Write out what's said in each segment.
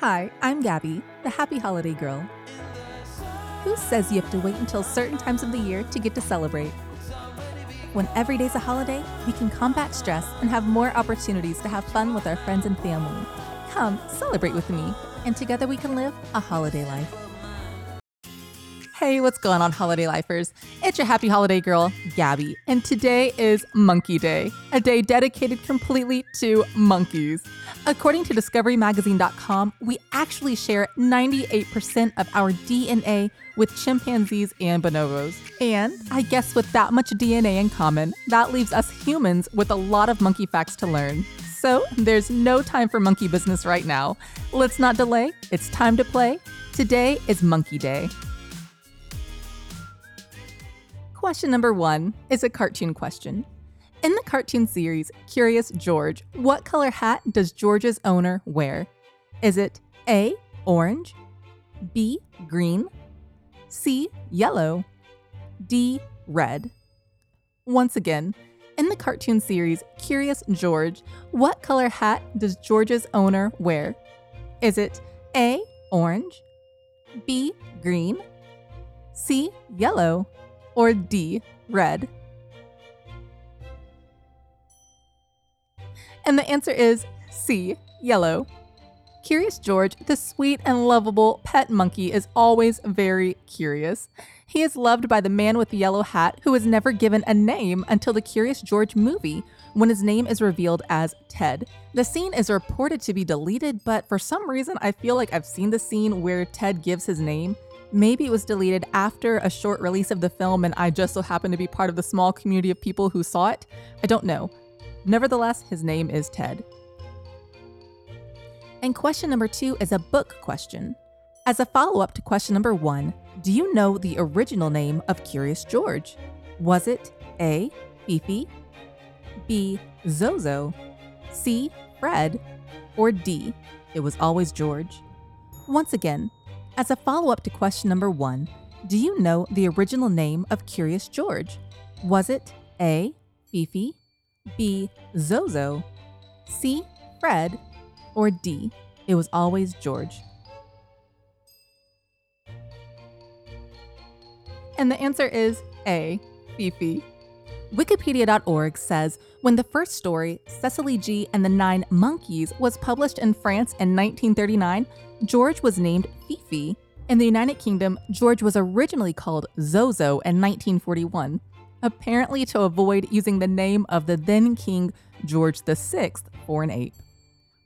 Hi, I'm Gabby, the happy holiday girl. Who says you have to wait until certain times of the year to get to celebrate? When every day's a holiday, we can combat stress and have more opportunities to have fun with our friends and family. Come, celebrate with me, and together we can live a holiday life. Hey, what's going on, holiday lifers? It's your happy holiday girl, Gabby, and today is Monkey Day, a day dedicated completely to monkeys. According to DiscoveryMagazine.com, we actually share 98% of our DNA with chimpanzees and bonobos. And I guess with that much DNA in common, that leaves us humans with a lot of monkey facts to learn. So there's no time for monkey business right now. Let's not delay, it's time to play. Today is Monkey Day. Question number one is a cartoon question. In the cartoon series Curious George, what color hat does George's owner wear? Is it A, orange, B, green, C, yellow, D, red? Once again, in the cartoon series Curious George, what color hat does George's owner wear? Is it A, orange, B, green, C, yellow, or D, red? And the answer is C, yellow. Curious George, the sweet and lovable pet monkey, is always very curious. He is loved by the man with the yellow hat who is never given a name until the Curious George movie, when his name is revealed as Ted. The scene is reported to be deleted, but for some reason I feel like I've seen the scene where Ted gives his name. Maybe it was deleted after a short release of the film and I just so happened to be part of the small community of people who saw it. I don't know. Nevertheless, his name is Ted. And question number two is a book question. As a follow up to question number one, do you know the original name of Curious George? Was it A. Fifi, B. Zozo, C. Fred, or D. It was always George? Once again, as a follow up to question number one, do you know the original name of Curious George? Was it A. Fifi, B. Zozo, C. Fred, or D. It was always George? And the answer is A. Fifi. Wikipedia.org says when the first story, Cecily G and the Nine Monkeys, was published in France in 1939, George was named Fifi. In the United Kingdom, George was originally called Zozo in 1941, apparently to avoid using the name of the then King George VI for an ape.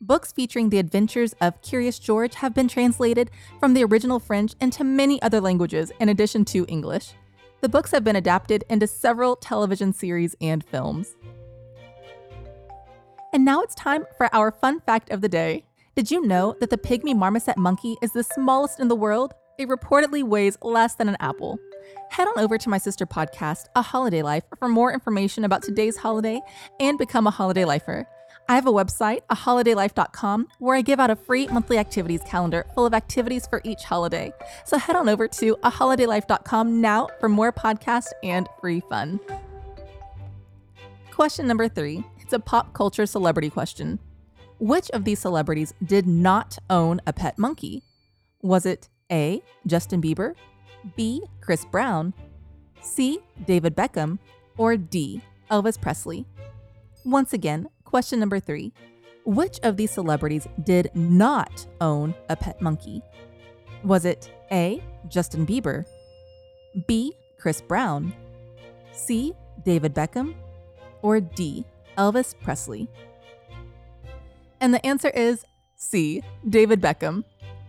Books featuring the adventures of Curious George have been translated from the original French into many other languages in addition to English. The books have been adapted into several television series and films. And now it's time for our fun fact of the day. Did you know that the pygmy marmoset monkey is the smallest in the world? It reportedly weighs less than an apple. Head on over to my sister podcast, A Holiday Life, for more information about today's holiday and become a holiday lifer. I have a website, aholidaylife.com, where I give out a free monthly activities calendar full of activities for each holiday. So head on over to aholidaylife.com now for more podcasts and free fun. Question number three it's a pop culture celebrity question. Which of these celebrities did not own a pet monkey? Was it A. Justin Bieber, B. Chris Brown, C. David Beckham, or D. Elvis Presley? Once again, Question number three Which of these celebrities did not own a pet monkey? Was it A. Justin Bieber, B. Chris Brown, C. David Beckham, or D. Elvis Presley? And the answer is C. David Beckham.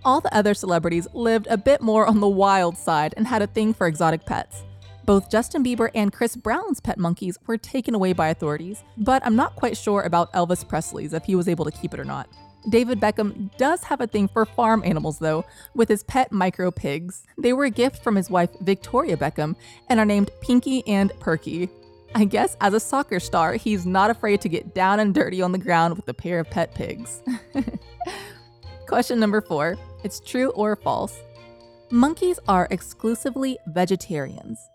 All the other celebrities lived a bit more on the wild side and had a thing for exotic pets. Both Justin Bieber and Chris Brown's pet monkeys were taken away by authorities, but I'm not quite sure about Elvis Presley's if he was able to keep it or not. David Beckham does have a thing for farm animals, though, with his pet micro pigs. They were a gift from his wife, Victoria Beckham, and are named Pinky and Perky. I guess as a soccer star, he's not afraid to get down and dirty on the ground with a pair of pet pigs. Question number four It's true or false? Monkeys are exclusively vegetarians.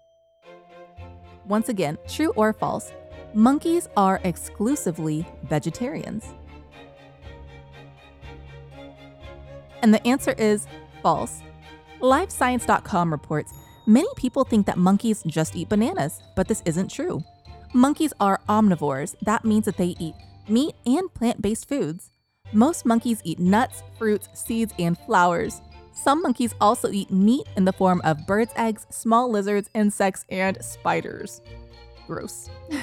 Once again, true or false, monkeys are exclusively vegetarians. And the answer is false. LiveScience.com reports many people think that monkeys just eat bananas, but this isn't true. Monkeys are omnivores. That means that they eat meat and plant based foods. Most monkeys eat nuts, fruits, seeds, and flowers. Some monkeys also eat meat in the form of birds' eggs, small lizards, insects, and spiders. Gross.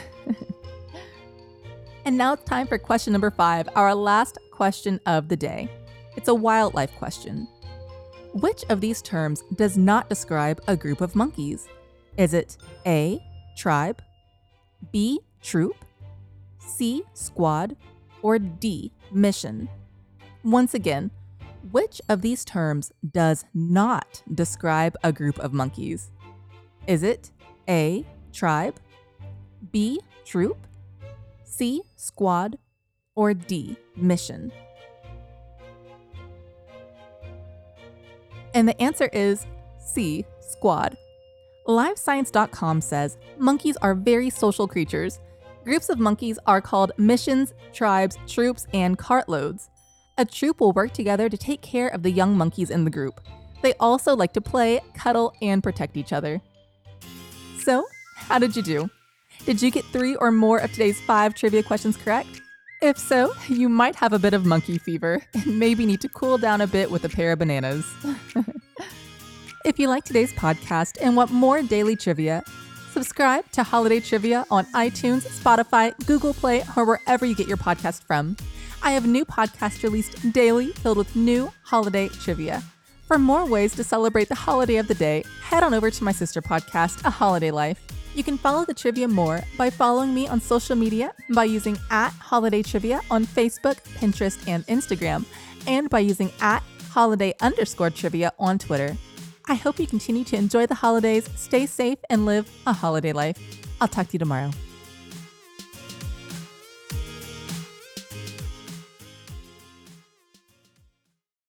and now it's time for question number five, our last question of the day. It's a wildlife question. Which of these terms does not describe a group of monkeys? Is it A, tribe, B, troop, C, squad, or D, mission? Once again, which of these terms does not describe a group of monkeys? Is it A, tribe, B, troop, C, squad, or D, mission? And the answer is C, squad. LiveScience.com says monkeys are very social creatures. Groups of monkeys are called missions, tribes, troops, and cartloads. A troop will work together to take care of the young monkeys in the group. They also like to play, cuddle, and protect each other. So, how did you do? Did you get three or more of today's five trivia questions correct? If so, you might have a bit of monkey fever and maybe need to cool down a bit with a pair of bananas. if you like today's podcast and want more daily trivia, subscribe to Holiday Trivia on iTunes, Spotify, Google Play, or wherever you get your podcast from. I have a new podcasts released daily filled with new holiday trivia. For more ways to celebrate the holiday of the day, head on over to my sister podcast, A Holiday Life. You can follow the trivia more by following me on social media by using at Holiday Trivia on Facebook, Pinterest, and Instagram, and by using at holiday underscore trivia on Twitter. I hope you continue to enjoy the holidays, stay safe, and live a holiday life. I'll talk to you tomorrow.